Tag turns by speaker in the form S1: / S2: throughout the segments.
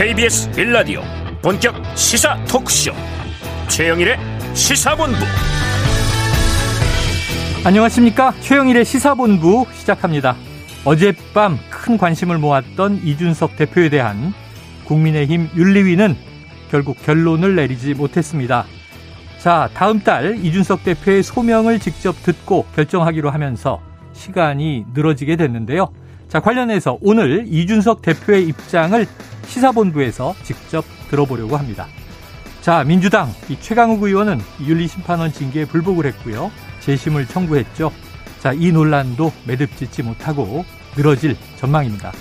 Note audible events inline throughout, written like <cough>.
S1: KBS 빌라디오 본격 시사 토크쇼. 최영일의 시사본부.
S2: 안녕하십니까? 최영일의 시사본부 시작합니다. 어젯밤 큰 관심을 모았던 이준석 대표에 대한 국민의힘 윤리위는 결국 결론을 내리지 못했습니다. 자 다음 달 이준석 대표의 소명을 직접 듣고 결정하기로 하면서 시간이 늘어지게 됐는데요. 자, 관련해서 오늘 이준석 대표의 입장을 시사본부에서 직접 들어보려고 합니다. 자, 민주당 이 최강욱 의원은 윤리 심판원 징계에 불복을 했고요. 재심을 청구했죠. 자, 이 논란도 매듭짓지 못하고 늘어질 전망입니다.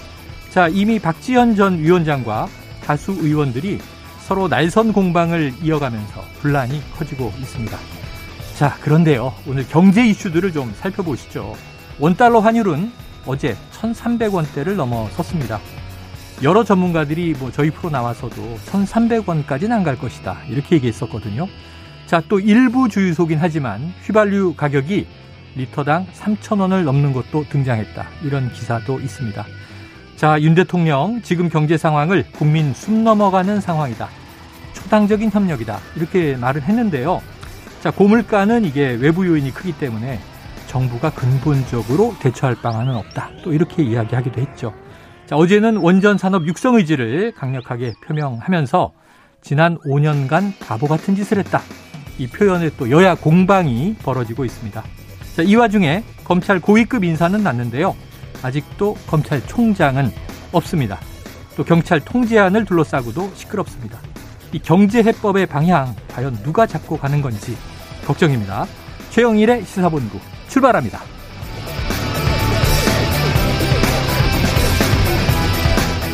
S2: 자, 이미 박지현 전 위원장과 다수 의원들이 서로 날선 공방을 이어가면서 분란이 커지고 있습니다. 자, 그런데요. 오늘 경제 이슈들을 좀 살펴보시죠. 원달러 환율은 어제 1,300원대를 넘어섰습니다. 여러 전문가들이 뭐 저희 프로 나와서도 1,300원까지는 안 갈 것이다. 이렇게 얘기했었거든요. 자, 또 일부 주유소긴 하지만 휘발유 가격이 리터당 3,000원을 넘는 것도 등장했다. 이런 기사도 있습니다. 자, 윤 대통령 지금 경제 상황을 국민 숨 넘어가는 상황이다. 초당적인 협력이다. 이렇게 말을 했는데요. 자, 고물가는 이게 외부 요인이 크기 때문에 정부가 근본적으로 대처할 방안은 없다. 또 이렇게 이야기하기도 했죠. 자, 어제는 원전 산업 육성 의지를 강력하게 표명하면서 지난 5년간 바보 같은 짓을 했다. 이 표현에 또 여야 공방이 벌어지고 있습니다. 자, 이 와중에 검찰 고위급 인사는 났는데요. 아직도 검찰총장은 없습니다. 또 경찰 통제안을 둘러싸고도 시끄럽습니다. 이 경제 해법의 방향 과연 누가 잡고 가는 건지 걱정입니다. 최영일의 시사본부 출발합니다.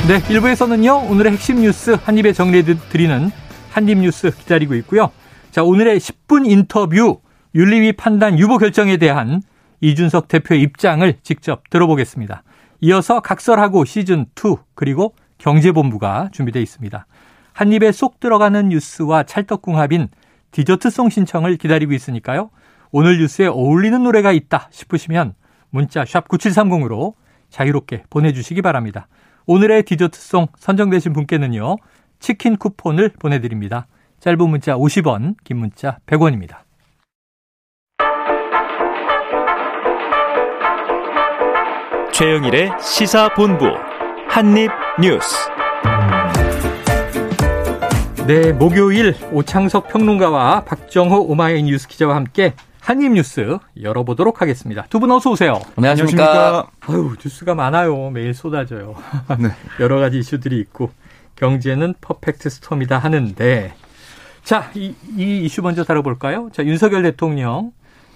S2: 네, 1부에서는요, 오늘의 핵심 뉴스 한입에 정리해 드리는 한입 뉴스 기다리고 있고요. 자, 오늘의 10분 인터뷰 윤리위 판단 유보 결정에 대한 이준석 대표의 입장을 직접 들어보겠습니다. 이어서 각설하고 시즌2 그리고 경제본부가 준비되어 있습니다. 한입에 쏙 들어가는 뉴스와 찰떡궁합인 디저트송 신청을 기다리고 있으니까요. 오늘 뉴스에 어울리는 노래가 있다 싶으시면 문자 샵 9730으로 자유롭게 보내주시기 바랍니다. 오늘의 디저트송 선정되신 분께는요. 치킨 쿠폰을 보내드립니다. 짧은 문자 50원, 긴 문자 100원입니다.
S1: 최영일의 시사본부 한입뉴스
S2: 네, 목요일 오창석 평론가와 박정호 오마이뉴스 기자와 함께 한입뉴스 열어보도록 하겠습니다. 두 분 어서 오세요.
S3: 안녕하십니까.
S2: 아유, 뉴스가 많아요. 매일 쏟아져요. <laughs> 네. 여러 가지 이슈들이 있고 경제는 퍼펙트 스톰이다 하는데 자, 이, 이 이슈 먼저 다뤄볼까요? 자, 윤석열 대통령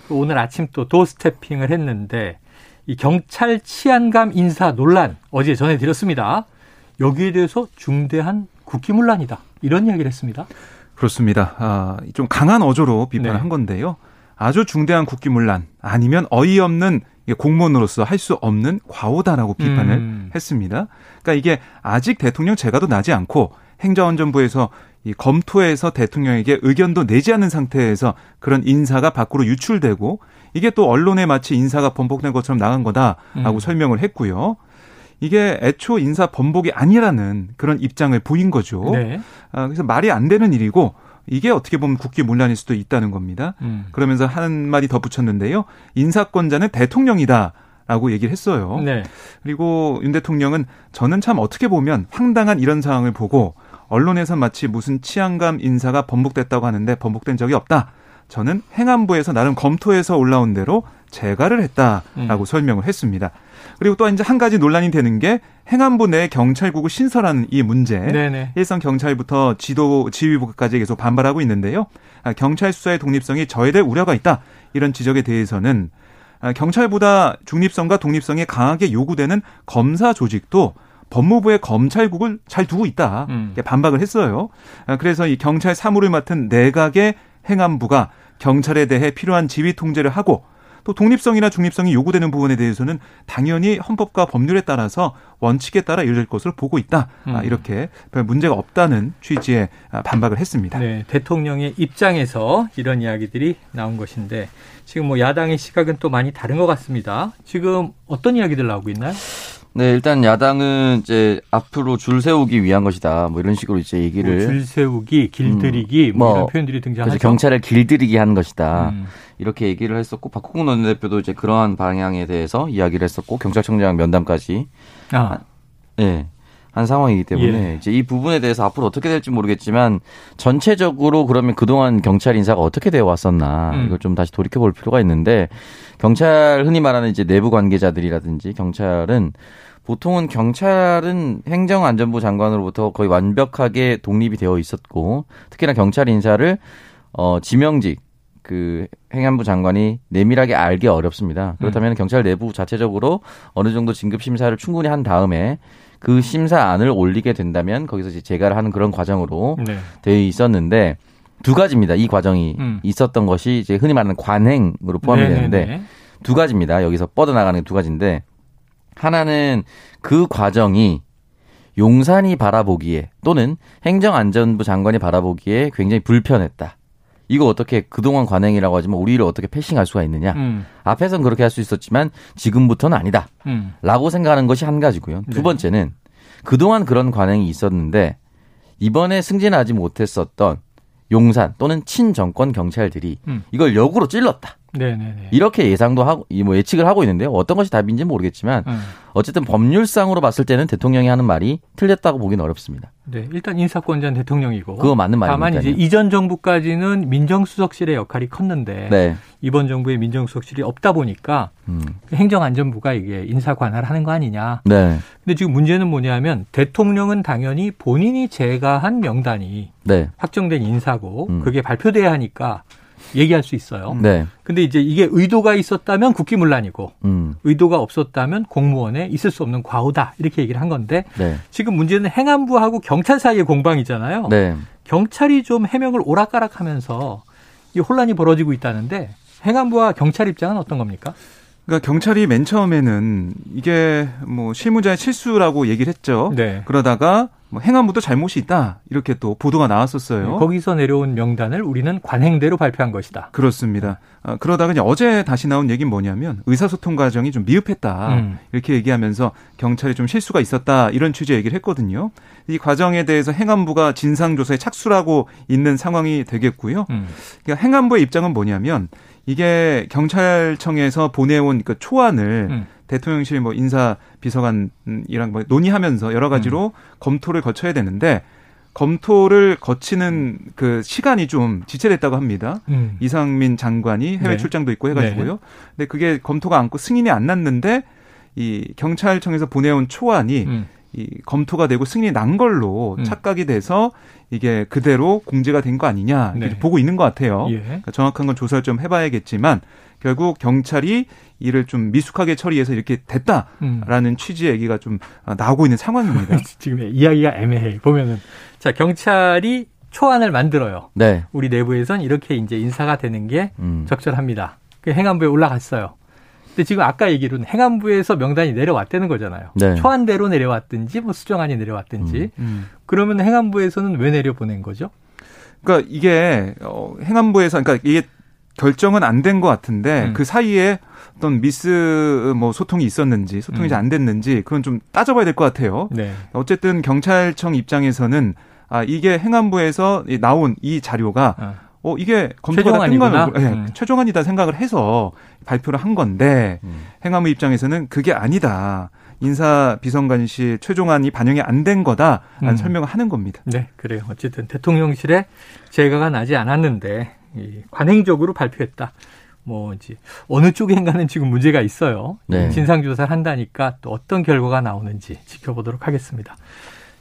S2: 오늘 아침 또 도스태핑을 했는데 이 경찰 치안감 인사 논란 어제 전해드렸습니다. 여기에 대해서 중대한 국기문란이다. 이런 이야기를 했습니다.
S3: 그렇습니다. 아, 좀 강한 어조로 비판을 네. 한 건데요. 아주 중대한 국기문란 아니면 어이없는 공무원으로서 할 수 없는 과오다라고 비판을 음. 했습니다. 그러니까 이게 아직 대통령 재가도 나지 않고 행정안전부에서 이 검토해서 대통령에게 의견도 내지 않은 상태에서 그런 인사가 밖으로 유출되고 이게 또 언론에 마치 인사가 번복된 것처럼 나간 거다라고 음. 설명을 했고요. 이게 애초 인사 번복이 아니라는 그런 입장을 보인 거죠. 네. 아, 그래서 말이 안 되는 일이고 이게 어떻게 보면 국기 문란일 수도 있다는 겁니다. 음. 그러면서 한 마디 덧붙였는데요. 인사권자는 대통령이다. 라고 얘기를 했어요. 네. 그리고 윤 대통령은 저는 참 어떻게 보면 황당한 이런 상황을 보고 언론에서 마치 무슨 치안감 인사가 번복됐다고 하는데 번복된 적이 없다. 저는 행안부에서 나름 검토해서 올라온 대로 재가를 했다라고 음. 설명을 했습니다. 그리고 또 이제 한 가지 논란이 되는 게 행안부 내 경찰국을 신설하는 이 문제. 네네. 일선 경찰부터 지도 지휘부까지 계속 반발하고 있는데요. 아, 경찰 수사의 독립성이 저해될 우려가 있다. 이런 지적에 대해서는 아, 경찰보다 중립성과 독립성이 강하게 요구되는 검사 조직도 법무부의 검찰국을 잘 두고 있다. 음. 반박을 했어요. 아, 그래서 이 경찰 사무를 맡은 내각의 행안부가 경찰에 대해 필요한 지휘 통제를 하고 또 독립성이나 중립성이 요구되는 부분에 대해서는 당연히 헌법과 법률에 따라서 원칙에 따라 이루어질 것으로 보고 있다. 아, 음. 이렇게 별 문제가 없다는 취지의 아, 반박을 했습니다.
S2: 네, 대통령의 입장에서 이런 이야기들이 나온 것인데 지금 뭐 야당의 시각은 또 많이 다른 것 같습니다. 지금 어떤 이야기들 나오고 있나요?
S4: 네, 일단 야당은 이제 앞으로 줄 세우기 위한 것이다. 뭐 이런 식으로 이제 얘기를
S2: 뭐 줄 세우기, 길들이기 음, 뭐, 뭐, 이런 표현들이 등장하죠.
S4: 그래서 경찰을 길들이기 한 것이다. 음. 이렇게 얘기를 했었고 박홍근 원내대표도 이제 그러한 방향에 대해서 이야기를 했었고 경찰청장 면담까지 아. 네. 한 상황이기 때문에 예. 이제 이 부분에 대해서 앞으로 어떻게 될지 모르겠지만 전체적으로 그러면 그동안 경찰 인사가 어떻게 되어 왔었나 음. 이걸 좀 다시 돌이켜 볼 필요가 있는데 경찰 흔히 말하는 이제 내부 관계자들이라든지 경찰은 보통은 경찰은 행정안전부 장관으로부터 거의 완벽하게 독립이 되어 있었고 특히나 경찰 인사를 어 지명직 그 행안부 장관이 내밀하게 알기 어렵습니다. 그렇다면 음. 경찰 내부 자체적으로 어느 정도 진급 심사를 충분히 한 다음에 그 심사안을 올리게 된다면 거기서 이제 재가를 하는 그런 과정으로 네. 되어 있었는데 두 가지입니다. 이 과정이 음. 있었던 것이 이제 흔히 말하는 관행으로 포함이 네네네. 되는데 두 가지입니다. 여기서 뻗어나가는 두 가지인데 하나는 그 과정이 용산이 바라보기에 또는 행정안전부 장관이 바라보기에 굉장히 불편했다. 이거 어떻게 그동안 관행이라고 하지만 우리를 어떻게 패싱할 수가 있느냐. 음. 앞에선 그렇게 할 수 있었지만 지금부터는 아니다. 음. 라고 생각하는 것이 한 가지고요. 두 네. 번째는 그동안 그런 관행이 있었는데 이번에 승진하지 못했었던 용산 또는 친정권 경찰들이 음. 이걸 역으로 찔렀다. 네네네. 이렇게 예상도 하고 뭐 예측을 하고 있는데요. 어떤 것이 답인지 는 모르겠지만 음. 어쨌든 법률상으로 봤을 때는 대통령이 하는 말이 틀렸다고 보기는 어렵습니다.
S2: 네, 일단 인사권자는 대통령이고
S4: 그거 맞는 말입니다.
S2: 다만 이제 이전 정부까지는 민정수석실의 역할이 컸는데 네. 이번 정부에 민정수석실이 없다 보니까 음. 행정안전부가 이게 인사 관할을 하는 거 아니냐. 네. 근데 지금 문제는 뭐냐면 대통령은 당연히 본인이 제가한 명단이 네. 확정된 인사고 음. 그게 발표돼야 하니까 얘기할 수 있어요. 네. 근데 이제 이게 의도가 있었다면 국기문란이고 음. 의도가 없었다면 공무원에 있을 수 없는 과오다 이렇게 얘기를 한 건데 네. 지금 문제는 행안부하고 경찰 사이의 공방이잖아요. 네. 경찰이 좀 해명을 오락가락하면서 이 혼란이 벌어지고 있다는데 행안부와 경찰 입장은 어떤 겁니까?
S3: 그러니까 경찰이 맨 처음에는 이게 뭐 실무자의 실수라고 얘기를 했죠. 네. 그러다가 뭐 행안부도 잘못이 있다 이렇게 또 보도가 나왔었어요. 네,
S2: 거기서 내려온 명단을 우리는 관행대로 발표한 것이다.
S3: 그렇습니다. 어, 그러다가 이제 어제 다시 나온 얘기는 뭐냐면 의사소통 과정이 좀 미흡했다 음. 이렇게 얘기하면서 경찰이 좀 실수가 있었다 이런 취지의 얘기를 했거든요. 이 과정에 대해서 행안부가 진상 조사에 착수하고 있는 상황이 되겠고요. 음. 그러니까 행안부의 입장은 뭐냐면 이게 경찰청에서 보내온 그 초안을 음. 대통령실 뭐 인사 비서관이랑 뭐 논의하면서 여러 가지로 음. 검토를 거쳐야 되는데 검토를 거치는 그 시간이 좀 지체됐다고 합니다. 음. 이상민 장관이 해외 네. 출장도 있고 해가지고요. 네. 근데 그게 검토가 않고 승인이 안 났는데 이 경찰청에서 보내온 초안이 음. 이 검토가 되고 승인이 난 걸로 음. 착각이 돼서 이게 그대로 공제가 된 거 아니냐 네. 보고 있는 것 같아요. 예. 그러니까 정확한 건 조사를 좀 해봐야겠지만 결국 경찰이 이를 좀 미숙하게 처리해서 이렇게 됐다라는 음. 취지의 얘기가 좀 나오고 있는 상황입니다. <laughs>
S2: 지금 이야기가 애매해 보면은 자 경찰이 초안을 만들어요. 네. 우리 내부에선 이렇게 이제 인사가 되는 게 음. 적절합니다. 그 행안부에 올라갔어요. 근데 지금 아까 얘기로는 행안부에서 명단이 내려왔다는 거잖아요. 네. 초안대로 내려왔든지 뭐 수정안이 내려왔든지 음. 음. 그러면 행안부에서는 왜 내려보낸 거죠?
S3: 그러니까 이게 어, 행안부에서 그러니까 이게 결정은 안 된 것 같은데 음. 그 사이에 어떤 미스 뭐 소통이 있었는지 소통이 음. 잘안 됐는지 그건 좀 따져봐야 될 것 같아요. 네. 어쨌든 경찰청 입장에서는 아 이게 행안부에서 나온 이 자료가 아. 어 이게 검토가 끝나면 네, 음. 최종안이다 생각을 해서 발표를 한 건데 음. 행안부 입장에서는 그게 아니다. 인사 비선관실 최종안이 반영이 안 된 거다라는 음. 설명을 하는 겁니다.
S2: 네, 그래요. 어쨌든 대통령실에 제가가 나지 않았는데 관행적으로 발표했다. 뭐 이제 어느 쪽인가는 지금 문제가 있어요. 네. 진상 조사를 한다니까 또 어떤 결과가 나오는지 지켜보도록 하겠습니다.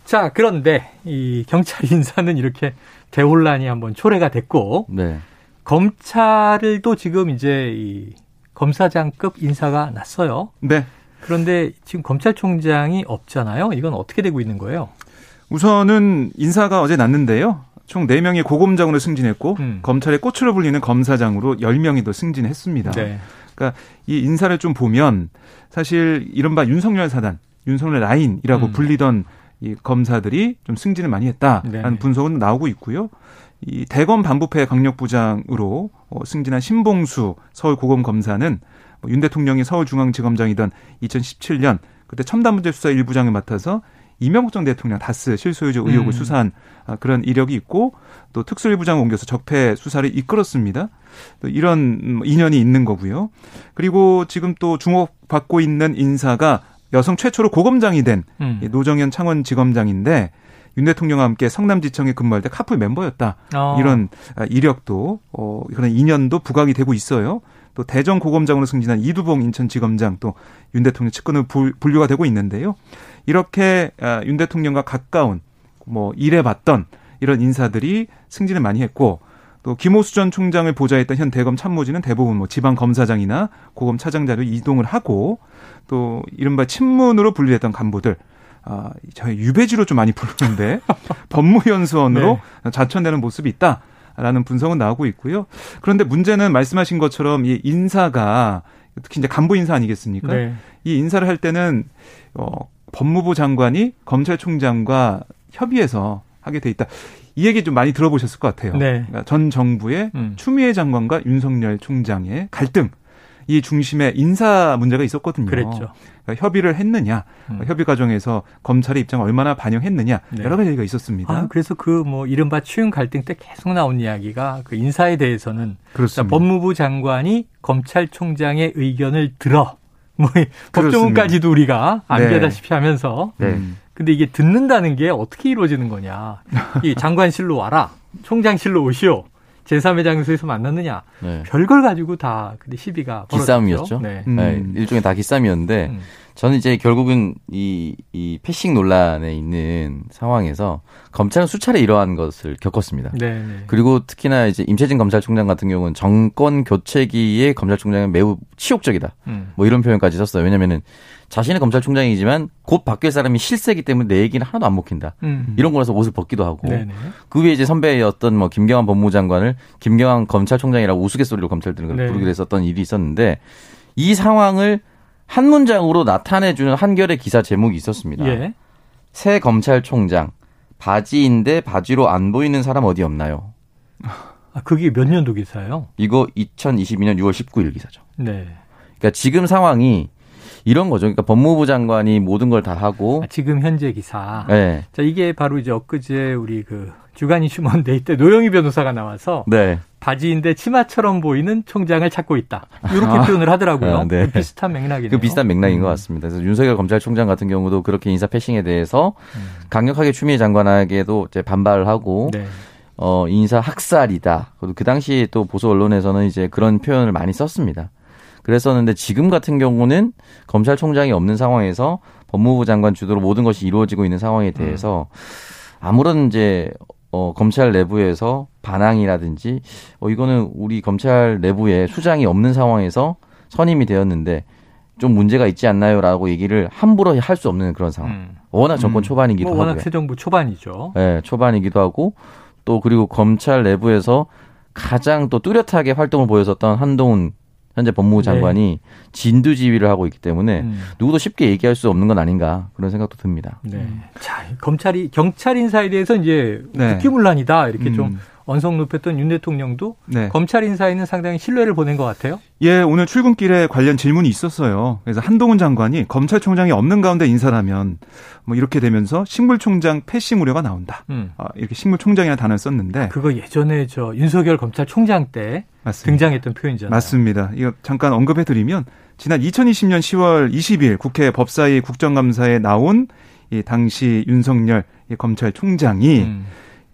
S2: 자, 그런데 이 경찰 <laughs> 인사는 이렇게 대혼란이 한번 초래가 됐고 네. 검찰을 또 지금 이제 이 검사장급 인사가 났어요. 네. 그런데 지금 검찰총장이 없잖아요. 이건 어떻게 되고 있는 거예요?
S3: 우선은 인사가 어제 났는데요. 총 4명이 고검장으로 승진했고 음. 검찰의 꽃으로 불리는 검사장으로 10명이 더 승진했습니다. 네. 그러니까 이 인사를 좀 보면 사실 이른바 윤석열 사단, 윤석열 라인이라고 음. 불리던 이 검사들이 좀 승진을 많이 했다라는 네. 분석은 나오고 있고요. 이 대검 반부패 강력부장으로 어, 승진한 신봉수 서울 고검 검사는 뭐 윤 대통령이 서울중앙지검장이던 2017년 그때 첨단문제 수사 일부장을 맡아서 이명박 전 대통령 다스 실소유주 의혹을 음. 수사한 아, 그런 이력이 있고 또 특수일부장을 옮겨서 적폐 수사를 이끌었습니다. 또 이런 인연이 있는 거고요. 그리고 지금 또 주목받고 있는 인사가 여성 최초로 고검장이 된 음. 노정현 창원지검장인데 윤 대통령과 함께 성남지청에 근무할 때 카풀 멤버였다. 어. 이런 아, 이력도 어 그런 인연도 부각이 되고 있어요. 또 대전 고검장으로 승진한 이두봉 인천지검장 또 윤 대통령 측근으로 분류가 되고 있는데요. 이렇게 아, 윤 대통령과 가까운 뭐 일해봤던 이런 인사들이 승진을 많이 했고 또 김호수 전 총장을 보좌했던 현 대검 참모진은 대부분 뭐 지방 검사장이나 고검 차장자로 이동을 하고 또 이른바 친문으로 분류했던 간부들 아, 저희 유배지로 좀 많이 부르는데 <laughs> 법무연수원으로 네. 자천되는 모습이 있다. 라는 분석은 나오고 있고요. 그런데 문제는 말씀하신 것처럼 이 인사가 특히 이제 간부 인사 아니겠습니까? 네. 이 인사를 할 때는 어 법무부 장관이 검찰총장과 협의해서 하게 돼 있다. 이 얘기 좀 많이 들어보셨을 것 같아요. 네. 그러니까 전 정부의 음. 추미애 장관과 윤석열 총장의 갈등. 이 중심에 인사 문제가 있었거든요.
S2: 그랬죠.
S3: 그러니까 협의를 했느냐, 음. 협의 과정에서 검찰의 입장을 얼마나 반영했느냐 네. 여러 가지 얘기가 있었습니다.
S2: 아, 그래서 그 뭐 이른바 추윤 갈등 때 계속 나온 이야기가 그 인사에 대해서는 그렇습니다. 법무부 장관이 검찰총장의 의견을 들어 뭐 법조문까지도 우리가 안배다시피 네. 하면서 네. 근데 이게 듣는다는 게 어떻게 이루어지는 거냐? 이 장관실로 와라, 총장실로 오시오. 제3의 장소에서 만났느냐. 네. 별걸 가지고 다 근데 시비가
S4: 기싸움이었죠. 네. 음. 네. 일종의 다 기싸움이었는데 음. 저는 이제 결국은 이, 이 패싱 논란에 있는 상황에서 검찰은 수차례 이러한 것을 겪었습니다. 네, 네. 그리고 특히나 이제 임채진 검찰총장 같은 경우는 정권 교체기에 검찰총장은 매우 치욕적이다. 음. 뭐 이런 표현까지 썼어요. 왜냐면은 자신의 검찰총장이지만 곧 바뀔 사람이 실세기 때문에 내 얘기는 하나도 안 먹힌다. 음. 이런 거라서 옷을 벗기도 하고. 네네. 그 위에 이제 선배였던 뭐 김경환 법무장관을 김경환 검찰총장이라고 우스갯소리로 검찰들은 네. 부르기도 했었던 일이 있었는데 이 상황을 한 문장으로 나타내주는 한결의 기사 제목이 있었습니다. 예. 새 검찰총장 바지인데 바지로 안 보이는 사람 어디 없나요?
S2: 아, 그게 몇 년도 기사예요?
S4: 이거 2022년 6월 19일 기사죠. 네. 그러니까 지금 상황이 이런 거죠. 그러니까 법무부 장관이 모든 걸 다 하고
S2: 아, 지금 현재 기사. 네. 자 이게 바로 이제 엊그제 우리 그 주간 이슈 먼데이 때 노영희 변호사가 나와서 네. 바지인데 치마처럼 보이는 총장을 찾고 있다. 이렇게 아. 표현을 하더라고요. 아, 네. 그 비슷한 맥락이네요. 그
S4: 비슷한 맥락인 음. 것 같습니다. 그래서 윤석열 검찰총장 같은 경우도 그렇게 인사 패싱에 대해서 음. 강력하게 추미애 장관에게도 이제 반발을 하고 네. 어 인사 학살이다. 그 당시 또 보수 언론에서는 이제 그런 표현을 많이 썼습니다. 그랬었는데 지금 같은 경우는 검찰총장이 없는 상황에서 법무부 장관 주도로 모든 것이 이루어지고 있는 상황에 대해서 아무런 이제 어, 검찰 내부에서 반항이라든지 어, 이거는 우리 검찰 내부에 수장이 없는 상황에서 선임이 되었는데 좀 문제가 있지 않나요라고 얘기를 함부로 할 수 없는 그런 상황. 음. 워낙 정권 음. 초반이기도 뭐
S2: 워낙
S4: 하고요.
S2: 새 정부 초반이죠.
S4: 네, 초반이기도 하고 또 그리고 검찰 내부에서 가장 또 뚜렷하게 활동을 보였었던 한동훈 현재 법무부 네. 장관이 네. 진두지휘를 하고 있기 때문에 음. 누구도 쉽게 얘기할 수 없는 건 아닌가 그런 생각도 듭니다. 네.
S2: 자, 검찰이 경찰 인사에 대해서 이제 네. 국기문란이다 이렇게 음. 좀 언성 높였던 윤 대통령도 네. 검찰 인사에는 상당히 신뢰를 보낸 것 같아요.
S3: 예, 오늘 출근길에 관련 질문이 있었어요. 그래서 한동훈 장관이 검찰총장이 없는 가운데 인사라면 뭐 이렇게 되면서 식물총장 패싱 우려가 나온다. 음. 아, 이렇게 식물총장이라는 단어를 썼는데 아,
S2: 그거 예전에 저 윤석열 검찰총장 때 맞습니다. 등장했던 표현이잖아요.
S3: 맞습니다. 이거 잠깐 언급해 드리면 지난 2020년 10월 20일 국회 법사위 국정감사에 나온 이 당시 윤석열 검찰총장이 음.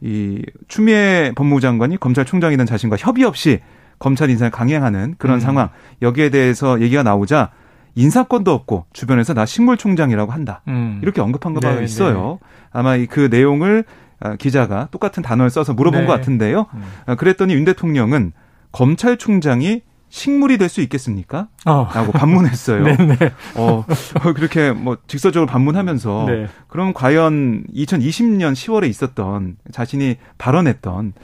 S3: 이 추미애 법무부 장관이 검찰총장이던 자신과 협의 없이 검찰 인사를 강행하는 그런 음. 상황 여기에 대해서 얘기가 나오자 인사권도 없고 주변에서 나 식물총장이라고 한다 음. 이렇게 언급한 거가 네, 있어요. 네. 아마 그 내용을 아, 기자가 똑같은 단어를 써서 물어본 네. 것 같은데요. 음. 아, 그랬더니 윤 대통령은 검찰총장이 식물이 될 수 있겠습니까? 어. 라고 반문했어요. 네네. <laughs> 네. 어, 그렇게 뭐 직설적으로 반문하면서 네. 그럼 과연 2020년 10월에 있었던 자신이 발언했던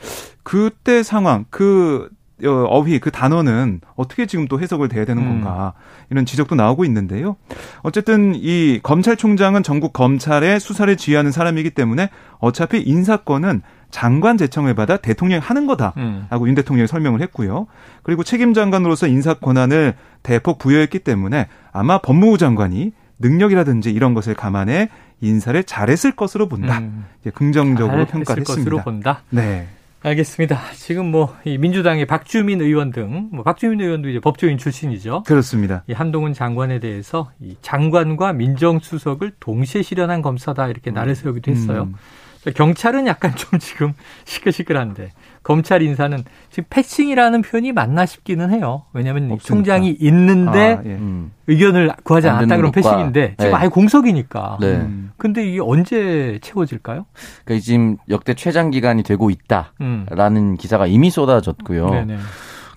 S3: 그때 상황, 그 어, 어휘, 그 단어는 어떻게 지금 또 해석을 돼야 되는 음. 건가 이런 지적도 나오고 있는데요. 어쨌든 이 검찰총장은 전국 검찰의 수사를 지휘하는 사람이기 때문에 어차피 인사권은 장관 제청을 받아 대통령이 하는 거다라고 음. 윤 대통령이 설명을 했고요. 그리고 책임 장관으로서 인사 권한을 대폭 부여했기 때문에 아마 법무부 장관이 능력이라든지 이런 것을 감안해 인사를 잘했을 것으로 본다. 음. 긍정적으로 평가를 했습니다.
S2: 것으로 본다.
S3: 네.
S2: 알겠습니다. 지금 뭐 민주당의 박주민 의원 등, 뭐 박주민 의원도 이제 법조인 출신이죠.
S3: 그렇습니다.
S2: 이 한동훈 장관에 대해서 이 장관과 민정수석을 동시에 실현한 검사다 이렇게 나를 세우기도 했어요. 음. 경찰은 약간 좀 지금 <laughs> 시끌시끌한데 검찰 인사는 지금 패싱이라는 표현이 맞나 싶기는 해요. 왜냐하면 없으니까. 총장이 있는데 아, 예. 음. 의견을 구하지 않았다 그런 패싱인데 지금 네. 아예 공석이니까. 네. 음. 근데 이게 언제 채워질까요?
S4: 그러니까 지금 역대 최장 기간이 되고 있다라는 음. 기사가 이미 쏟아졌고요. 네네.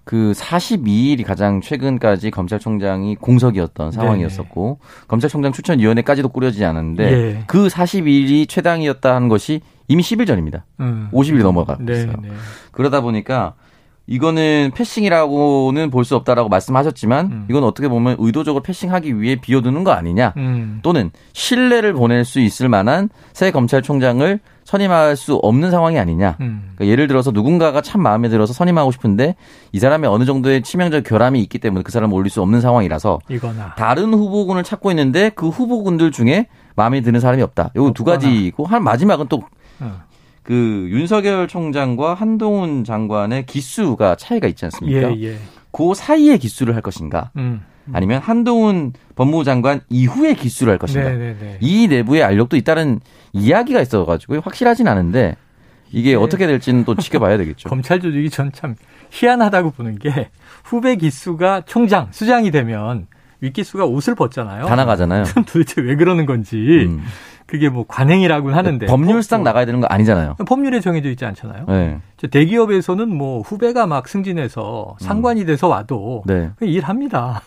S4: 그 42일이 가장 최근까지 검찰총장이 공석이었던 상황이었었고 네네. 검찰총장 추천위원회까지도 꾸려지지 않았는데 예. 그 42일이 최당이었다 는 것이 이미 10일 전입니다. 음. 50일 넘어갔어요. 네, 네. 그러다 보니까 이거는 패싱이라고는 볼 수 없다라고 말씀하셨지만 음. 이건 어떻게 보면 의도적으로 패싱하기 위해 비워두는 거 아니냐 음. 또는 신뢰를 보낼 수 있을 만한 새 검찰총장을 선임할 수 없는 상황이 아니냐. 음. 그러니까 예를 들어서 누군가가 참 마음에 들어서 선임하고 싶은데 이 사람이 어느 정도의 치명적 결함이 있기 때문에 그 사람을 올릴 수 없는 상황이라서 이거나. 다른 후보군을 찾고 있는데 그 후보군들 중에 마음에 드는 사람이 없다. 요거 두 가지고 한 마지막은 또 어. 그 윤석열 총장과 한동훈 장관의 기수가 차이가 있지 않습니까? 예, 예. 그 사이에 기수를 할 것인가? 음. 아니면 한동훈 법무부 장관 이후에 기수를 할 것인가? 네네네. 네, 네. 이 내부에 알력도 있다는 이야기가 있어가지고 확실하진 않은데 이게 예. 어떻게 될지는 또 지켜봐야 되겠죠. <laughs>
S2: 검찰 조직이 전 참 희한하다고 보는 게 후배 기수가 총장, 수장이 되면 윗기수가 옷을 벗잖아요.
S4: 다 나가잖아요.
S2: 도대체 왜 그러는 건지. 음. 그게 뭐 관행이라고는 하는데
S4: 법률상 뭐, 나가야 되는 거 아니잖아요.
S2: 법률에 정해져 있지 않잖아요. 네. 대기업에서는 뭐 후배가 막 승진해서 상관이 돼서 와도 네. 일합니다.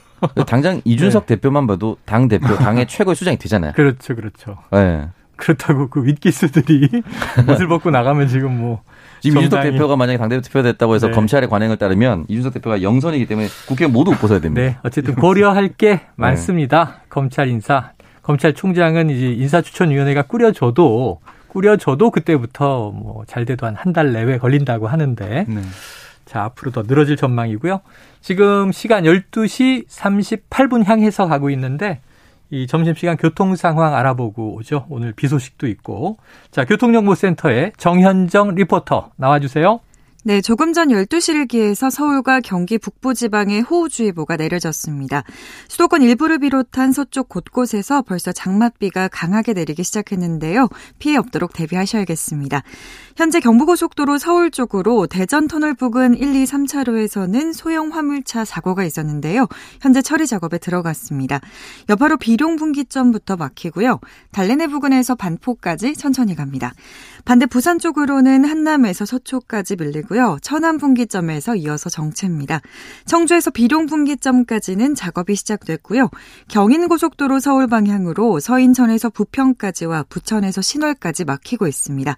S4: 당장 이준석 <laughs> 네. 대표만 봐도 당 대표, 당의 <laughs> 최고의 수장이 되잖아요.
S2: 그렇죠, 그렇죠. 네. 그렇다고 그 윗기수들이 <laughs> 옷을 벗고 나가면 지금 뭐
S4: 지금 이준석 대표가 만약에 당대표 됐다고 해서 네. 검찰의 관행을 따르면 이준석 대표가 영선이기 때문에 국회 모두 못 벗어야 됩니다. 네,
S2: 어쨌든 고려할 게 많습니다. 검찰 인사 검찰총장은 이제 인사추천위원회가 꾸려져도 꾸려져도 그때부터 뭐 잘 돼도 한 한 달 내외 걸린다고 하는데 네. 자 앞으로 더 늘어질 전망이고요. 지금 시간 12시 38분 향해서 가고 있는데 이 점심시간 교통 상황 알아보고 오죠. 오늘 비 소식도 있고. 자, 교통정보센터에 정현정 리포터 나와주세요.
S5: 네, 조금 전 12시를 기해서 서울과 경기 북부 지방에 호우주의보가 내려졌습니다. 수도권 일부를 비롯한 서쪽 곳곳에서 벌써 장맛비가 강하게 내리기 시작했는데요. 피해 없도록 대비하셔야겠습니다. 현재 경부고속도로 서울 쪽으로 대전 터널 부근 1, 2, 3차로에서는 소형 화물차 사고가 있었는데요. 현재 처리 작업에 들어갔습니다. 여파로 비룡 분기점부터 막히고요. 달래내 부근에서 반포까지 천천히 갑니다. 반대 부산 쪽으로는 한남에서 서초까지 밀리고요. 천안 분기점에서 이어서 정체입니다. 청주에서 비룡 분기점까지는 작업이 시작됐고요. 경인고속도로 서울 방향으로 서인천에서 부평까지와 부천에서 신월까지 막히고 있습니다.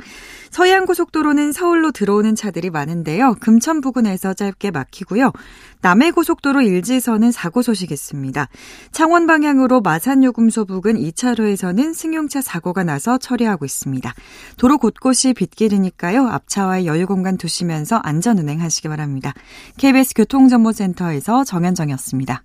S5: 서해안 고속도로는 서울로 들어오는 차들이 많은데요. 금천 부근에서 짧게 막히고요. 남해고속도로 일지선은 사고 소식 있습니다. 창원 방향으로 마산요금소 부근 2차로에서는 승용차 사고가 나서 처리하고 있습니다. 도로 곳곳이 빗길이니까요. 앞차와의 여유 공간 두시면서 안전 운행하시기 바랍니다. KBS 교통정보센터에서 정현정이었습니다.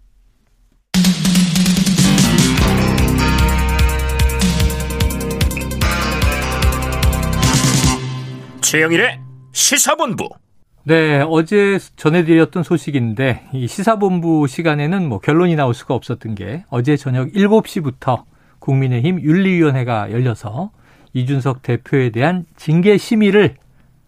S1: 최영일의 시사본부.
S2: 네, 어제 전해드렸던 소식인데 이 시사본부 시간에는 뭐 결론이 나올 수가 없었던 게 어제 저녁 7시부터 국민의힘 윤리위원회가 열려서 이준석 대표에 대한 징계 심의를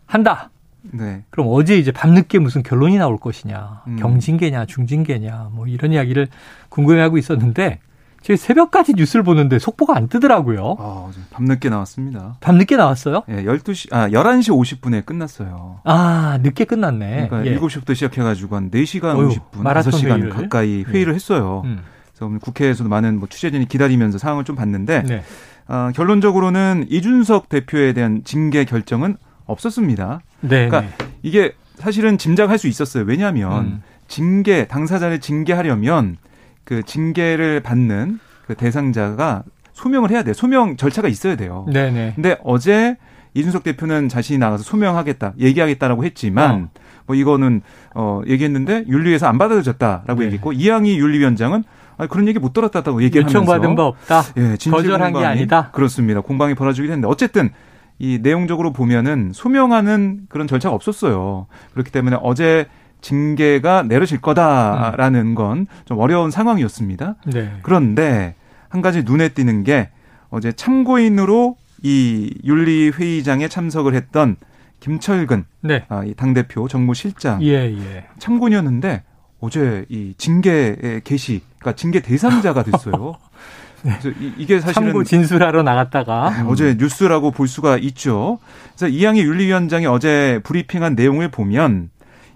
S2: 한다. 네. 그럼 어제 이제 밤늦게 무슨 결론이 나올 것이냐, 음. 경징계냐, 중징계냐, 뭐 이런 이야기를 궁금해하고 있었는데 제가 새벽까지 뉴스를 보는데 속보가 안 뜨더라고요. 아,
S3: 밤늦게 나왔습니다.
S2: 밤늦게 나왔어요?
S3: 예, 12시, 아, 11시 50분에 끝났어요.
S2: 아, 늦게 끝났네.
S3: 그러니까 예. 7시부터 시작해가지고 한 4시간 어휴, 50분, 5시간 회의를. 가까이 회의를 네. 했어요. 음. 그래서 국회에서도 많은 뭐 취재진이 기다리면서 상황을 좀 봤는데, 네. 어, 결론적으로는 이준석 대표에 대한 징계 결정은 없었습니다. 네. 그러니까 네. 이게 사실은 짐작할 수 있었어요. 왜냐하면 음. 징계, 당사자를 징계하려면 그 징계를 받는 그 대상자가 소명을 해야 돼요. 소명 절차가 있어야 돼요. 네네. 근데 어제 이준석 대표는 자신이 나가서 소명하겠다, 얘기하겠다라고 했지만 어. 뭐 이거는 어 얘기했는데 윤리위에서 안 받아들여졌다라고 네. 얘기했고 이양희 윤리위원장은 아니, 그런 얘기 못 들었다고 얘기를
S2: 하면서 요청받은 바 없다.
S3: 예,
S2: 거절한 게 아니다.
S3: 그렇습니다. 공방이 벌어지긴 했는데 어쨌든 이 내용적으로 보면은 소명하는 그런 절차가 없었어요. 그렇기 때문에 어제 징계가 내려질 거다라는 음. 건좀 어려운 상황이었습니다. 네. 그런데 한 가지 눈에 띄는 게 어제 참고인으로 이 윤리회의장에 참석을 했던 김철근 네. 아, 이 당대표 정무실장 예, 예. 참고인이었는데 어제 이 징계 개시, 그러니까 징계 대상자가 됐어요. <laughs>
S2: 네. 그래서 이, 게 사실은 참고 진술하러 나갔다가
S3: 네, 어제 뉴스라고 볼 수가 있죠. 그래서 이양희 윤리위원장이 어제 브리핑한 내용을 보면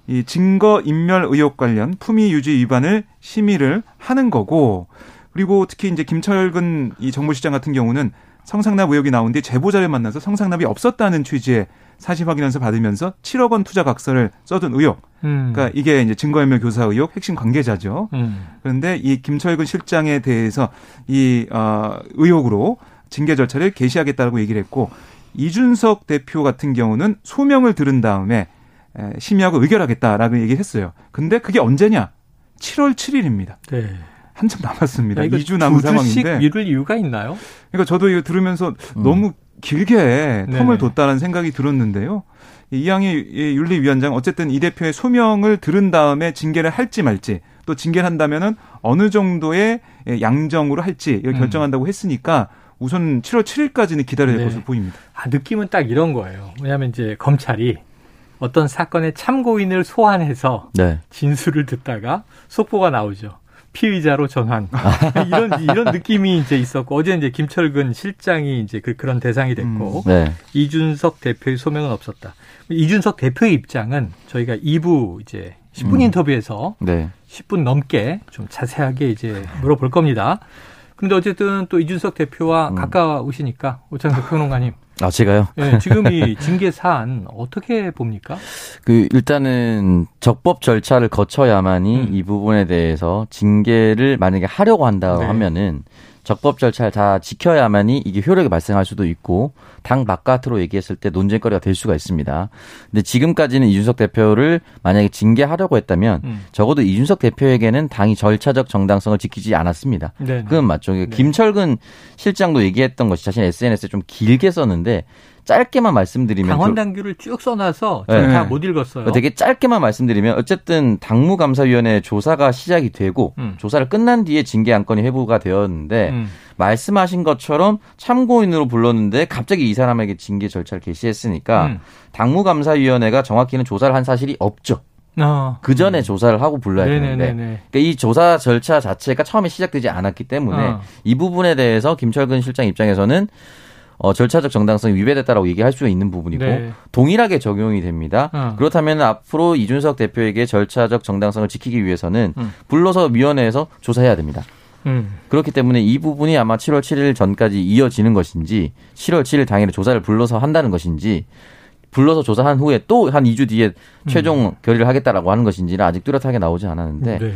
S3: 이 증거 인멸 의혹 관련 품위 유지 위반을 심의를 하는 거고 그리고 특히 이제 김철근 이 정무시장 같은 경우는 성상납 의혹이 나온 뒤 제보자를 만나서 성상납이 없었다는 취지의 사실 확인해서 받으면서 7억 원 투자 각서를 써둔 의혹. 음. 그러니까 이게 이제 증거인멸 교사 의혹 핵심 관계자죠. 음. 그런데 이 김철근 실장에 대해서 이 어, 의혹으로 징계 절차를 개시하겠다고 얘기를 했고 이준석 대표 같은 경우는 소명을 들은 다음에 심의하고 의결하겠다라고 얘기를 했어요. 근데 그게 언제냐? 7월 7일입니다. 네. 한참 남았습니다. 2주 남은 상황인데.
S2: 미룰 이유가 있나요?
S3: 그러니까 저도 이거 들으면서 음. 너무 길게 텀을 네. 뒀다는 생각이 들었는데요. 이양희 윤리위원장 어쨌든 이 대표의 소명을 들은 다음에 징계를 할지 말지 또 징계를 한다면은 어느 정도의 양정으로 할지 이걸 음. 결정한다고 했으니까 우선 7월 7일까지는 기다려야 될 네. 것으로 보입니다.
S2: 아, 느낌은 딱 이런 거예요. 왜냐하면 이제 검찰이 어떤 사건의 참고인을 소환해서 네. 진술을 듣다가 속보가 나오죠. 피의자로 전환 <laughs> 이런 이런 느낌이 이제 있었고 어제 이제 김철근 실장이 이제 그, 그런 대상이 됐고 음, 네. 이준석 대표의 소명은 없었다. 이준석 대표의 입장은 저희가 2부 이제 10분 음. 인터뷰에서 네. 10분 넘게 좀 자세하게 이제 물어볼 겁니다. 근데 어쨌든 또 이준석 대표와 음. 가까우시니까 오창석 평론가님
S4: 아, 제가요?
S2: 네, 지금 이 징계 사안 어떻게 봅니까?
S4: 그 일단은 적법 절차를 거쳐야만이 음. 이 부분에 대해서 징계를 만약에 하려고 한다 네. 하면은 적법 절차를 다 지켜야만이 이게 효력이 발생할 수도 있고 당 바깥으로 얘기했을 때 논쟁거리가 될 수가 있습니다. 근데 지금까지는 이준석 대표를 만약에 징계하려고 했다면 음. 적어도 이준석 대표에게는 당이 절차적 정당성을 지키지 않았습니다. 네네. 그건 맞죠. 네. 김철근 실장도 얘기했던 것이 자신 SNS에 좀 길게 썼는데 짧게만 말씀드리면
S2: 강원 당규를 쭉 써놔서 네. 다못 읽었어요.
S4: 되게 짧게만 말씀드리면 어쨌든 당무감사위원회 조사가 시작이 되고 음. 조사를 끝난 뒤에 징계 안건이 회부가 되었는데 음. 말씀하신 것처럼 참고인으로 불렀는데 갑자기 이 사람에게 징계 절차를 개시했으니까 음. 당무감사위원회가 정확히는 조사를 한 사실이 없죠. 어. 그 전에 조사를 하고 불러야 네네네네. 되는데 그러니까 이 조사 절차 자체가 처음에 시작되지 않았기 때문에 어. 이 부분에 대해서 김철근 실장 입장에서는 어, 절차적 정당성이 위배됐다라고 얘기할 수 있는 부분이고 네. 동일하게 적용이 됩니다. 어. 그렇다면 앞으로 이준석 대표에게 절차적 정당성을 지키기 위해서는 음. 불러서 위원회에서 조사해야 됩니다. 음. 그렇기 때문에 이 부분이 아마 7월 7일 전까지 이어지는 것인지 7월 7일 당일에 조사를 불러서 한다는 것인지 불러서 조사한 후에 또 한 2주 뒤에 최종 음. 결의를 하겠다라고 하는 것인지는 아직 뚜렷하게 나오지 않았는데 네.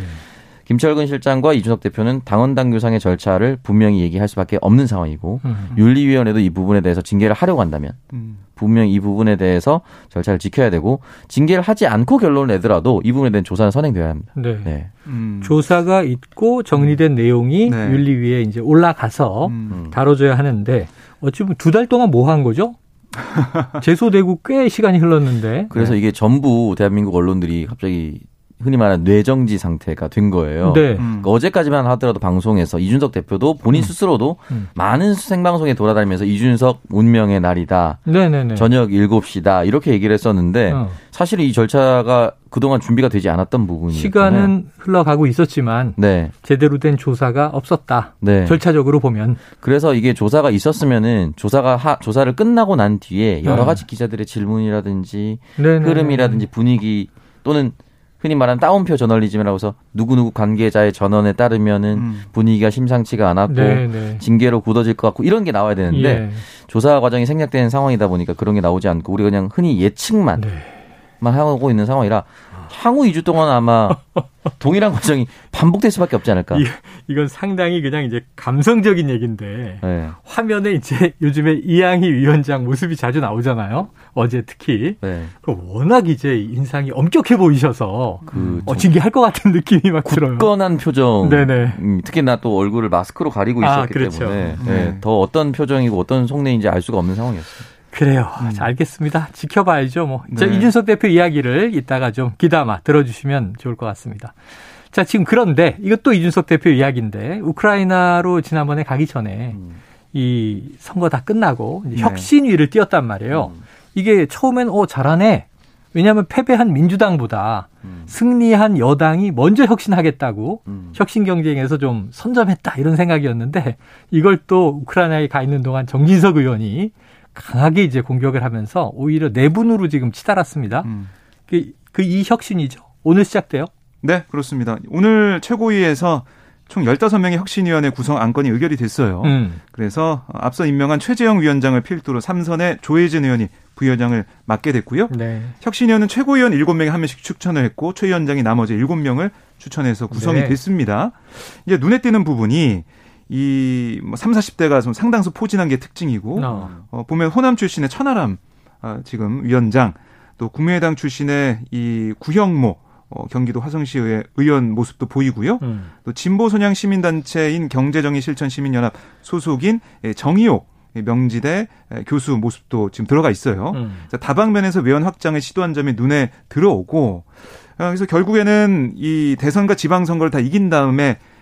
S4: 김철근 실장과 이준석 대표는 당원 당규상의 절차를 분명히 얘기할 수밖에 없는 상황이고 음. 윤리위원회도 이 부분에 대해서 징계를 하려고 한다면 음. 분명히 이 부분에 대해서 절차를 지켜야 되고 징계를 하지 않고 결론을 내더라도 이 부분에 대한 조사는 선행돼야 합니다. 네. 네.
S2: 음. 조사가 있고 정리된 음. 내용이 네. 윤리위에 이제 올라가서 음. 다뤄져야 하는데 어찌 보면 두 달 동안 뭐 한 거죠? <laughs> 제소되고 꽤 시간이 흘렀는데.
S4: 그래서 네. 이게 전부 대한민국 언론들이 갑자기 흔히 말하는 뇌정지 상태가 된 거예요. 네. 음. 그러니까 어제까지만 하더라도 방송에서 이준석 대표도 본인 음. 스스로도 음. 많은 생방송에 돌아다니면서 이준석 운명의 날이다. 네네네. 저녁 7시다. 이렇게 얘기를 했었는데 어. 사실은 이 절차가 그동안 준비가 되지 않았던 부분이에요.
S2: 시간은 흘러가고 있었지만 네. 제대로 된 조사가 없었다. 네. 절차적으로 보면.
S4: 그래서 이게 조사가 있었으면은 조사가 하, 조사를 끝나고 난 뒤에 여러 네. 가지 기자들의 질문이라든지 네네. 흐름이라든지 분위기 또는 흔히 말하는 따옴표 저널리즘이라고 해서 누구누구 관계자의 전원에 따르면은 음. 분위기가 심상치가 않았고 네네. 네. 징계로 굳어질 것 같고 이런 게 나와야 되는데 예. 조사 과정이 생략되는 상황이다 보니까 그런 게 나오지 않고 우리가 그냥 흔히 예측만 네. 하고 있는 상황이라 향후 2주 동안 아마 <laughs> 동일한 과정이 반복될 수밖에 없지 않을까.
S2: 이, 이건 상당히 그냥 이제 감성적인 얘기인데 네. 화면에 이제 요즘에 이양희 위원장 모습이 자주 나오잖아요. 어제 특히 네. 워낙 이제 인상이 엄격해 보이셔서 그 어, 징계할 것 같은 느낌이 막 들어요.
S4: 굳건한 표정. 네네. 음, 특히나 또 얼굴을 마스크로 가리고 아, 있었기 아, 그렇죠. 때문에 네. 네. 더 어떤 표정이고 어떤 속내인지 알 수가 없는 상황이었어요.
S2: 그래요. 음. 자, 알겠습니다. 지켜봐야죠. 뭐. 네. 자, 이준석 대표 이야기를 이따가 좀 기담아 들어주시면 좋을 것 같습니다. 자, 지금 그런데 이것도 이준석 대표 이야기인데 우크라이나로 지난번에 가기 전에 음. 이 선거 다 끝나고 네. 혁신위를 띄웠단 말이에요. 음. 이게 처음엔 어 잘하네. 왜냐하면 패배한 민주당보다 음. 승리한 여당이 먼저 혁신하겠다고 음. 혁신 경쟁에서 좀 선점했다 이런 생각이었는데 이걸 또 우크라이나에 가 있는 동안 정진석 의원이 강하게 이제 공격을 하면서 오히려 내분으로 지금 치달았습니다. 음. 그, 그 이 혁신이죠. 오늘 시작돼요?
S3: 네, 그렇습니다. 오늘 최고위에서 총 15명의 혁신위원회 구성 안건이 의결이 됐어요. 음. 그래서 앞서 임명한 최재형 위원장을 필두로 3선의 조혜진 의원이 부위원장을 맡게 됐고요. 네. 혁신위원은 최고위원 7명에 한 명씩 추천을 했고 최 위원장이 나머지 7명을 추천해서 구성이 네. 됐습니다. 이제 눈에 띄는 부분이 이뭐 3, 40대가 좀 상당수 포진한 게 특징이고 어. 어 보면 호남 출신의 천하람 아, 지금 위원장 또 국민의당 출신의 이 구형모 어, 경기도 화성시 의 의원 모습도 보이고요. 음. 또 진보 선양 시민단체인 경제정의 실천 시민연합 소속인 예, 정의옥 명지대 예, 교수 모습도 지금 들어가 있어요. 음. 다방면에서 외연 확장을 시도한 점이 눈에 들어오고 어, 그래서 결국에는 이 대선과 지방선거를 다 이긴 다음에 어,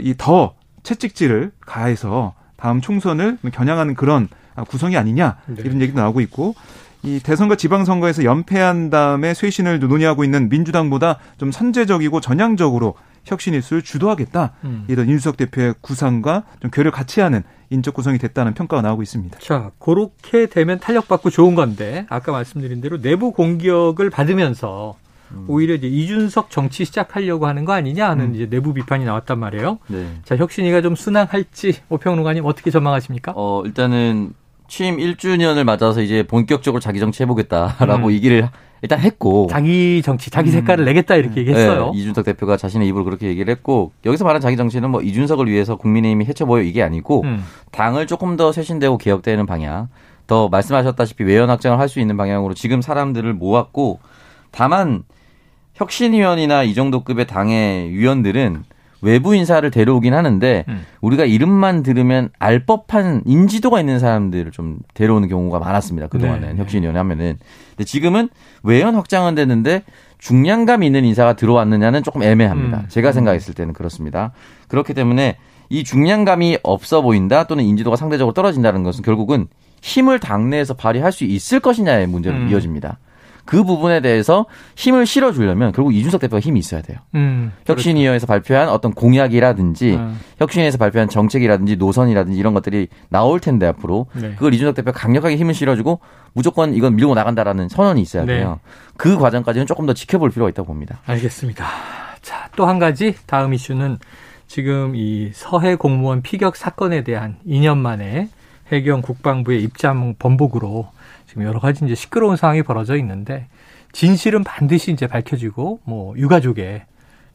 S3: 이 더 채찍질을 가해서 다음 총선을 겨냥하는 그런 구성이 아니냐 네. 이런 얘기도 나오고 있고 이 대선과 지방선거에서 연패한 다음에 쇄신을 논의하고 있는 민주당보다 좀 선제적이고 전향적으로 혁신 일수를 주도하겠다. 음. 이런 윤석 대표의 구상과 좀 교를 같이 하는 인적 구성이 됐다는 평가가 나오고 있습니다.
S2: 자, 그렇게 되면 탄력받고 좋은 건데 아까 말씀드린 대로 내부 공격을 받으면서 음. 오히려 이제 이준석 정치 시작하려고 하는 거 아니냐 하는 음. 이제 내부 비판이 나왔단 말이에요. 네. 자, 혁신이가 좀 순항할지 오평론가님 어떻게 전망하십니까?
S4: 어, 일단은 취임 1주년을 맞아서 이제 본격적으로 자기 정치 해보겠다라고 음. 얘기를 일단 했고
S2: 자기 정치, 자기 색깔을 음. 내겠다 이렇게 얘기했어요.
S4: 네, 이준석 대표가 자신의 입으로 그렇게 얘기를 했고 여기서 말한 자기 정치는 뭐 이준석을 위해서 국민의힘이 해쳐보여 이게 아니고 음. 당을 조금 더 쇄신되고 개혁되는 방향, 더 말씀하셨다시피 외연 확장을 할 수 있는 방향으로 지금 사람들을 모았고 다만 혁신위원이나 이 정도 급의 당의 위원들은 외부 인사를 데려오긴 하는데 음. 우리가 이름만 들으면 알 법한 인지도가 있는 사람들을 좀 데려오는 경우가 많았습니다. 그동안은 네. 혁신위원회 하면은. 근데 지금은 외연 확장은 됐는데 중량감 있는 인사가 들어왔느냐는 조금 애매합니다. 음. 제가 생각했을 때는 그렇습니다. 그렇기 때문에 이 중량감이 없어 보인다 또는 인지도가 상대적으로 떨어진다는 것은 결국은 힘을 당내에서 발휘할 수 있을 것이냐의 문제로 음. 이어집니다. 그 부분에 대해서 힘을 실어주려면 결국 이준석 대표가 힘이 있어야 돼요. 음, 혁신위원회에서 그렇죠. 발표한 어떤 공약이라든지 음. 혁신위에서 발표한 정책이라든지 노선이라든지 이런 것들이 나올 텐데 앞으로 네. 그걸 이준석 대표가 강력하게 힘을 실어주고 무조건 이건 밀고 나간다라는 선언이 있어야 네. 돼요. 네. 그 과정까지는 조금 더 지켜볼 필요가 있다고 봅니다.
S2: 알겠습니다. 자, 또 한 가지 다음 이슈는 지금 이 서해 공무원 피격 사건에 대한 2년 만에 해경 국방부의 입장 번복으로 지금 여러 가지 이제 시끄러운 상황이 벌어져 있는데 진실은 반드시 이제 밝혀지고 뭐 유가족의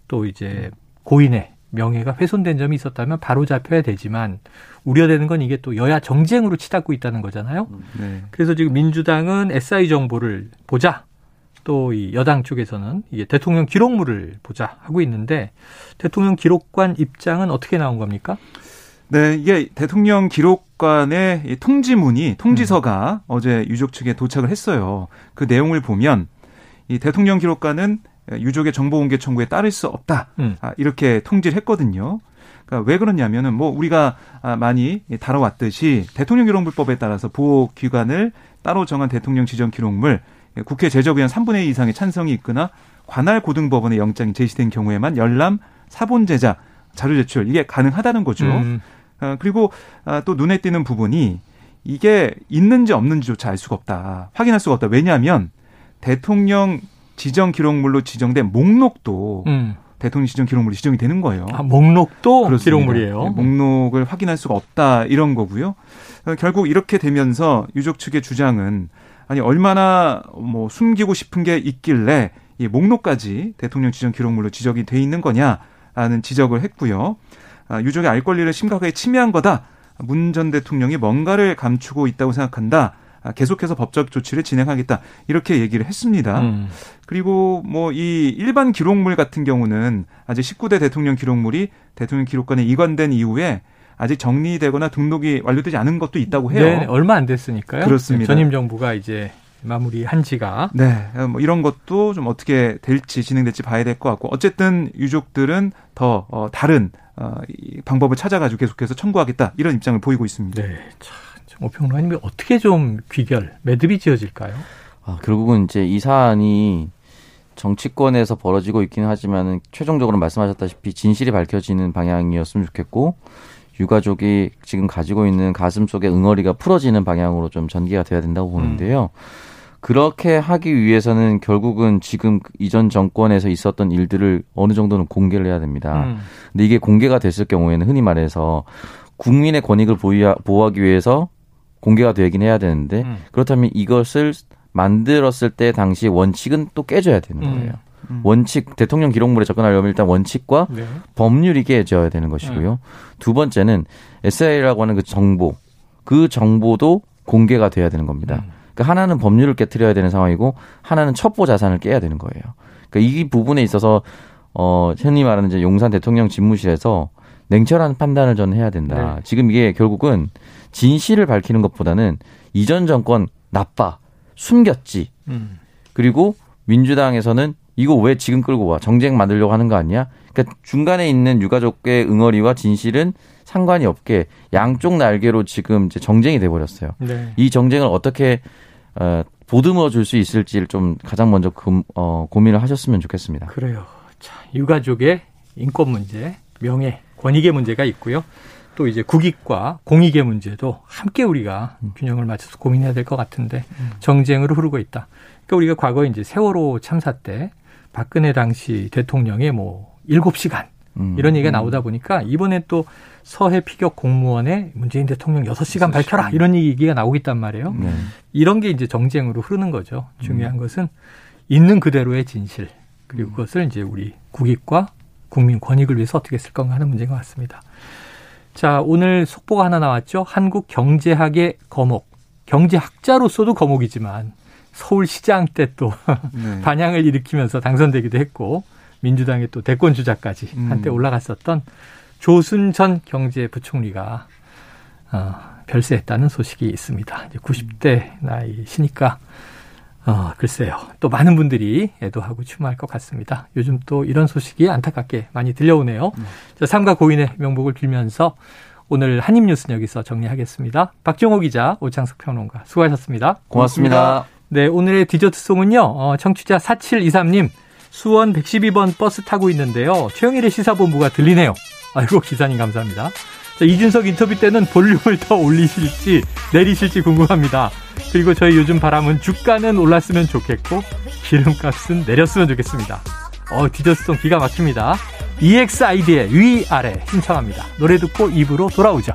S2: 또 이제 고인의 명예가 훼손된 점이 있었다면 바로 잡혀야 되지만 우려되는 건 이게 또 여야 정쟁으로 치닫고 있다는 거잖아요. 네. 그래서 지금 민주당은 SI 정보를 보자. 또 이 여당 쪽에서는 이게 대통령 기록물을 보자 하고 있는데 대통령 기록관 입장은 어떻게 나온 겁니까?
S3: 네, 이게 대통령 기록관의 통지문이 통지서가 음. 어제 유족 측에 도착을 했어요. 그 내용을 보면 이 대통령 기록관은 유족의 정보 공개 청구에 따를 수 없다. 음. 아, 이렇게 통지를 했거든요. 그러니까 왜 그러냐면은 뭐 우리가 아, 많이 다뤄왔듯이 대통령 기록물법에 따라서 보호 기관을 따로 정한 대통령 지정 기록물 국회 제적 의원 3분의 2 이상의 찬성이 있거나 관할 고등법원의 영장이 제시된 경우에만 열람, 사본 제자, 자료 제출 이게 가능하다는 거죠. 음. 어, 그리고 아, 또 눈에 띄는 부분이 이게 있는지 없는지조차 알 수가 없다. 확인할 수가 없다. 왜냐하면 대통령 지정 기록물로 지정된 목록도 음. 대통령 지정 기록물이 지정이 되는 거예요.
S2: 아, 목록도 그렇습니다. 기록물이에요. 네,
S3: 목록을 확인할 수가 없다 이런 거고요. 어, 결국 이렇게 되면서 유족 측의 주장은 아니 얼마나 뭐 숨기고 싶은 게 있길래 이 목록까지 대통령 지정 기록물로 지적이 돼 있는 거냐라는 지적을 했고요. 아, 유족의 알 권리를 심각하게 침해한 거다. 문 전 대통령이 뭔가를 감추고 있다고 생각한다. 아, 계속해서 법적 조치를 진행하겠다 이렇게 얘기를 했습니다. 음. 그리고 뭐 이 일반 기록물 같은 경우는 아직 19대 대통령 기록물이 대통령 기록관에 이관된 이후에 아직 정리되거나 등록이 완료되지 않은 것도 있다고 해요.
S2: 네, 얼마 안 됐으니까요.
S3: 그렇습니다.
S2: 전임 정부가 이제 마무리한 지가.
S3: 네, 뭐 이런 것도 좀 어떻게 될지 진행될지 봐야 될 것 같고 어쨌든 유족들은 더 어, 다른 어, 이 방법을 찾아가지고 계속해서 청구하겠다 이런 입장을 보이고 있습니다.
S2: 네, 참. 오평론가님이 어떻게 좀 귀결, 매듭이 지어질까요?
S4: 아, 결국은 이제 이 사안이 정치권에서 벌어지고 있기는 하지만은 최종적으로 말씀하셨다시피 진실이 밝혀지는 방향이었으면 좋겠고 유가족이 지금 가지고 있는 가슴 속의 응어리가 풀어지는 방향으로 좀 전개가 돼야 된다고 보는데요. 음. 그렇게 하기 위해서는 결국은 지금 이전 정권에서 있었던 일들을 어느 정도는 공개를 해야 됩니다. 음. 근데 이게 공개가 됐을 경우에는 흔히 말해서 국민의 권익을 보호하기 위해서 공개가 되긴 해야 되는데 음. 그렇다면 이것을 만들었을 때 당시 원칙은 또 깨져야 되는 음. 거예요. 음. 원칙 대통령 기록물에 접근하려면 일단 원칙과 네. 법률이 깨져야 되는 것이고요. 네. 두 번째는 SI라고 하는 그 정보 그 정보도 공개가 돼야 되는 겁니다. 음. 그러니까 하나는 법률을 깨뜨려야 되는 상황이고 하나는 첩보 자산을 깨야 되는 거예요. 그러니까 이 부분에 있어서 어 흔히 말하는 이제 용산 대통령 집무실에서 냉철한 판단을 저는 해야 된다. 네. 지금 이게 결국은 진실을 밝히는 것보다는 이전 정권 나빠 숨겼지. 음. 그리고 민주당에서는 이거 왜 지금 끌고 와 정쟁 만들려고 하는 거 아니야? 그러니까 중간에 있는 유가족의 응어리와 진실은 상관이 없게 양쪽 날개로 지금 이제 정쟁이 돼 버렸어요. 네. 이 정쟁을 어떻게 어, 보듬어 줄 수 있을지를 좀 가장 먼저 금, 어, 고민을 하셨으면 좋겠습니다.
S2: 그래요. 자, 유가족의 인권 문제, 명예, 권익의 문제가 있고요. 또 이제 국익과 공익의 문제도 함께 우리가 음. 균형을 맞춰서 고민해야 될 것 같은데 음. 정쟁으로 흐르고 있다. 그러니까 우리가 과거 이제 세월호 참사 때 박근혜 당시 대통령의 뭐 일곱 시간 음. 이런 얘기가 나오다 보니까 이번에 또 서해 피격 공무원의 문재인 대통령 여섯 시간 밝혀라 이런 얘기가 나오고 있단 말이에요. 네. 이런 게 이제 정쟁으로 흐르는 거죠. 중요한 것은 있는 그대로의 진실 그리고 그것을 이제 우리 국익과 국민 권익을 위해서 어떻게 쓸 건가 하는 문제인 것 같습니다. 자, 오늘 속보가 하나 나왔죠. 한국 경제학의 거목. 경제학자로서도 거목이지만 서울시장 때또 네. <laughs> 반향을 일으키면서 당선되기도 했고 민주당의 또 대권 주자까지 음. 한때 올라갔었던 조순 전 경제부총리가 어, 별세했다는 소식이 있습니다. 이제 90대 나이시니까 어, 글쎄요. 또 많은 분들이 애도하고 추모할 것 같습니다. 요즘 또 이런 소식이 안타깝게 많이 들려오네요. 음. 자, 삼가 고인의 명복을 빌면서 오늘 한입 뉴스는 여기서 정리하겠습니다. 박정호 기자, 오창석 평론가 수고하셨습니다.
S4: 고맙습니다.
S2: 네, 오늘의 디저트송은요. 어, 청취자 4723님 수원 112번 버스 타고 있는데요. 최영일의 시사본부가 들리네요. 아이고 기사님 감사합니다. 자, 이준석 인터뷰 때는 볼륨을 더 올리실지 내리실지 궁금합니다. 그리고 저희 요즘 바람은 주가는 올랐으면 좋겠고 기름값은 내렸으면 좋겠습니다. 어, 디저트송 기가 막힙니다. EXID의 위아래 신청합니다. 노래 듣고 입으로 돌아오죠.